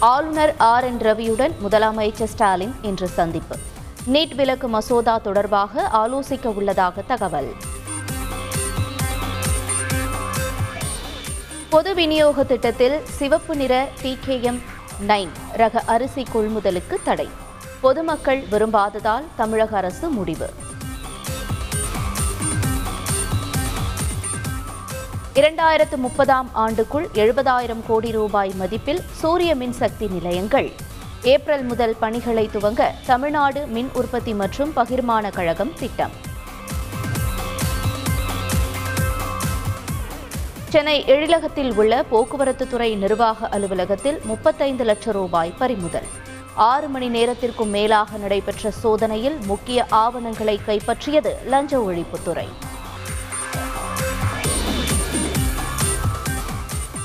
ஆளுநர் R N ரவியுடன் முதலமைச்சர் ஸ்டாலின் இன்று சந்திப்பு. நீட் விலக்கு மசோதா தொடர்பாக ஆலோசிக்க உள்ளதாக தகவல். பொது விநியோக திட்டத்தில் சிவப்பு நிற டிகேஎம் நைன் ரக அரிசி கொள்முதலுக்கு தடை. பொதுமக்கள் விரும்பாததால் தமிழக அரசு முடிவு. இரண்டாயிரத்து முப்பதாம் ஆண்டுக்குள் எழுபதாயிரம் கோடி ரூபாய் மதிப்பில் சூரிய மின்சக்தி நிலையங்கள். ஏப்ரல் முதல் பணிகளை துவங்க தமிழ்நாடு மின் உற்பத்தி மற்றும் பகிர்மான கழகம் திட்டம். சென்னை எழிலகத்தில் உள்ள போக்குவரத்து துறை நிர்வாக அலுவலகத்தில் முப்பத்தைந்து லட்சம் ரூபாய் பறிமுதல். ஆறு மணி நேரத்திற்கும் மேலாக நடைபெற்ற சோதனையில் முக்கிய ஆவணங்களை கைப்பற்றியது லஞ்ச ஒழிப்புத்துறை.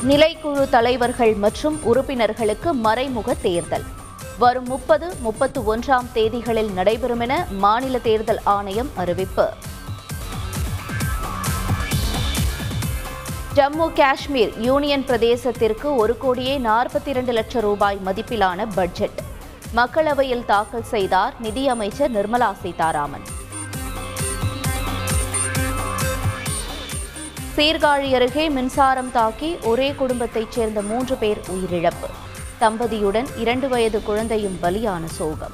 நிலைக்குழு தலைவர்கள் மற்றும் உறுப்பினர்களுக்கு மறைமுக தேர்தல். வரும் முப்பது முப்பத்து ஒன்றாம் தேதிகளில் நடைபெறும் என மாநில தேர்தல் ஆணையம் அறிவிப்பு. ஜம்மு காஷ்மீர் யூனியன் பிரதேசத்திற்கு ஒரு கோடியே நாற்பத்தி இரண்டு லட்சம் ரூபாய் மதிப்பிலான பட்ஜெட். மக்களவையில் தாக்கல் செய்தார் நிதியமைச்சர் நிர்மலா சீதாராமன். சீர்காழி அருகே மின்சாரம் தாக்கி ஒரே குடும்பத்தைச் சேர்ந்த மூன்று பேர் உயிரிழப்பு. தம்பதியுடன் இரண்டு வயது குழந்தையும் பலியான சோகம்.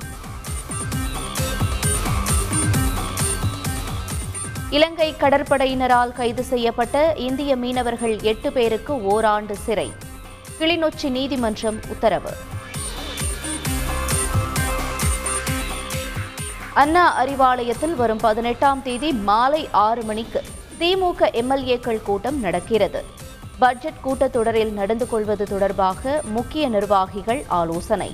இலங்கை கடற்படையினரால் கைது செய்யப்பட்ட இந்திய மீனவர்கள் எட்டு பேருக்கு ஓராண்டு சிறை. கிளிநொச்சி நீதிமன்றம் உத்தரவு. அண்ணா அறிவாலயத்தில் வரும் பதினெட்டாம் தேதி மாலை ஆறு மணிக்கு திமுக எம்எல்ஏக்கள் கூட்டம் நடக்கிறது. பட்ஜெட் கூட்டத்தொடரில் நடந்து கொள்வது தொடர்பாக முக்கிய நிர்வாகிகள் ஆலோசனை.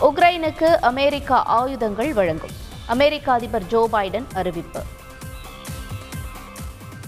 உக்ரைனுக்கு அமெரிக்கா ஆயுதங்கள் வழங்கும். அமெரிக்க அதிபர் ஜோ பைடன் அறிவிப்பு.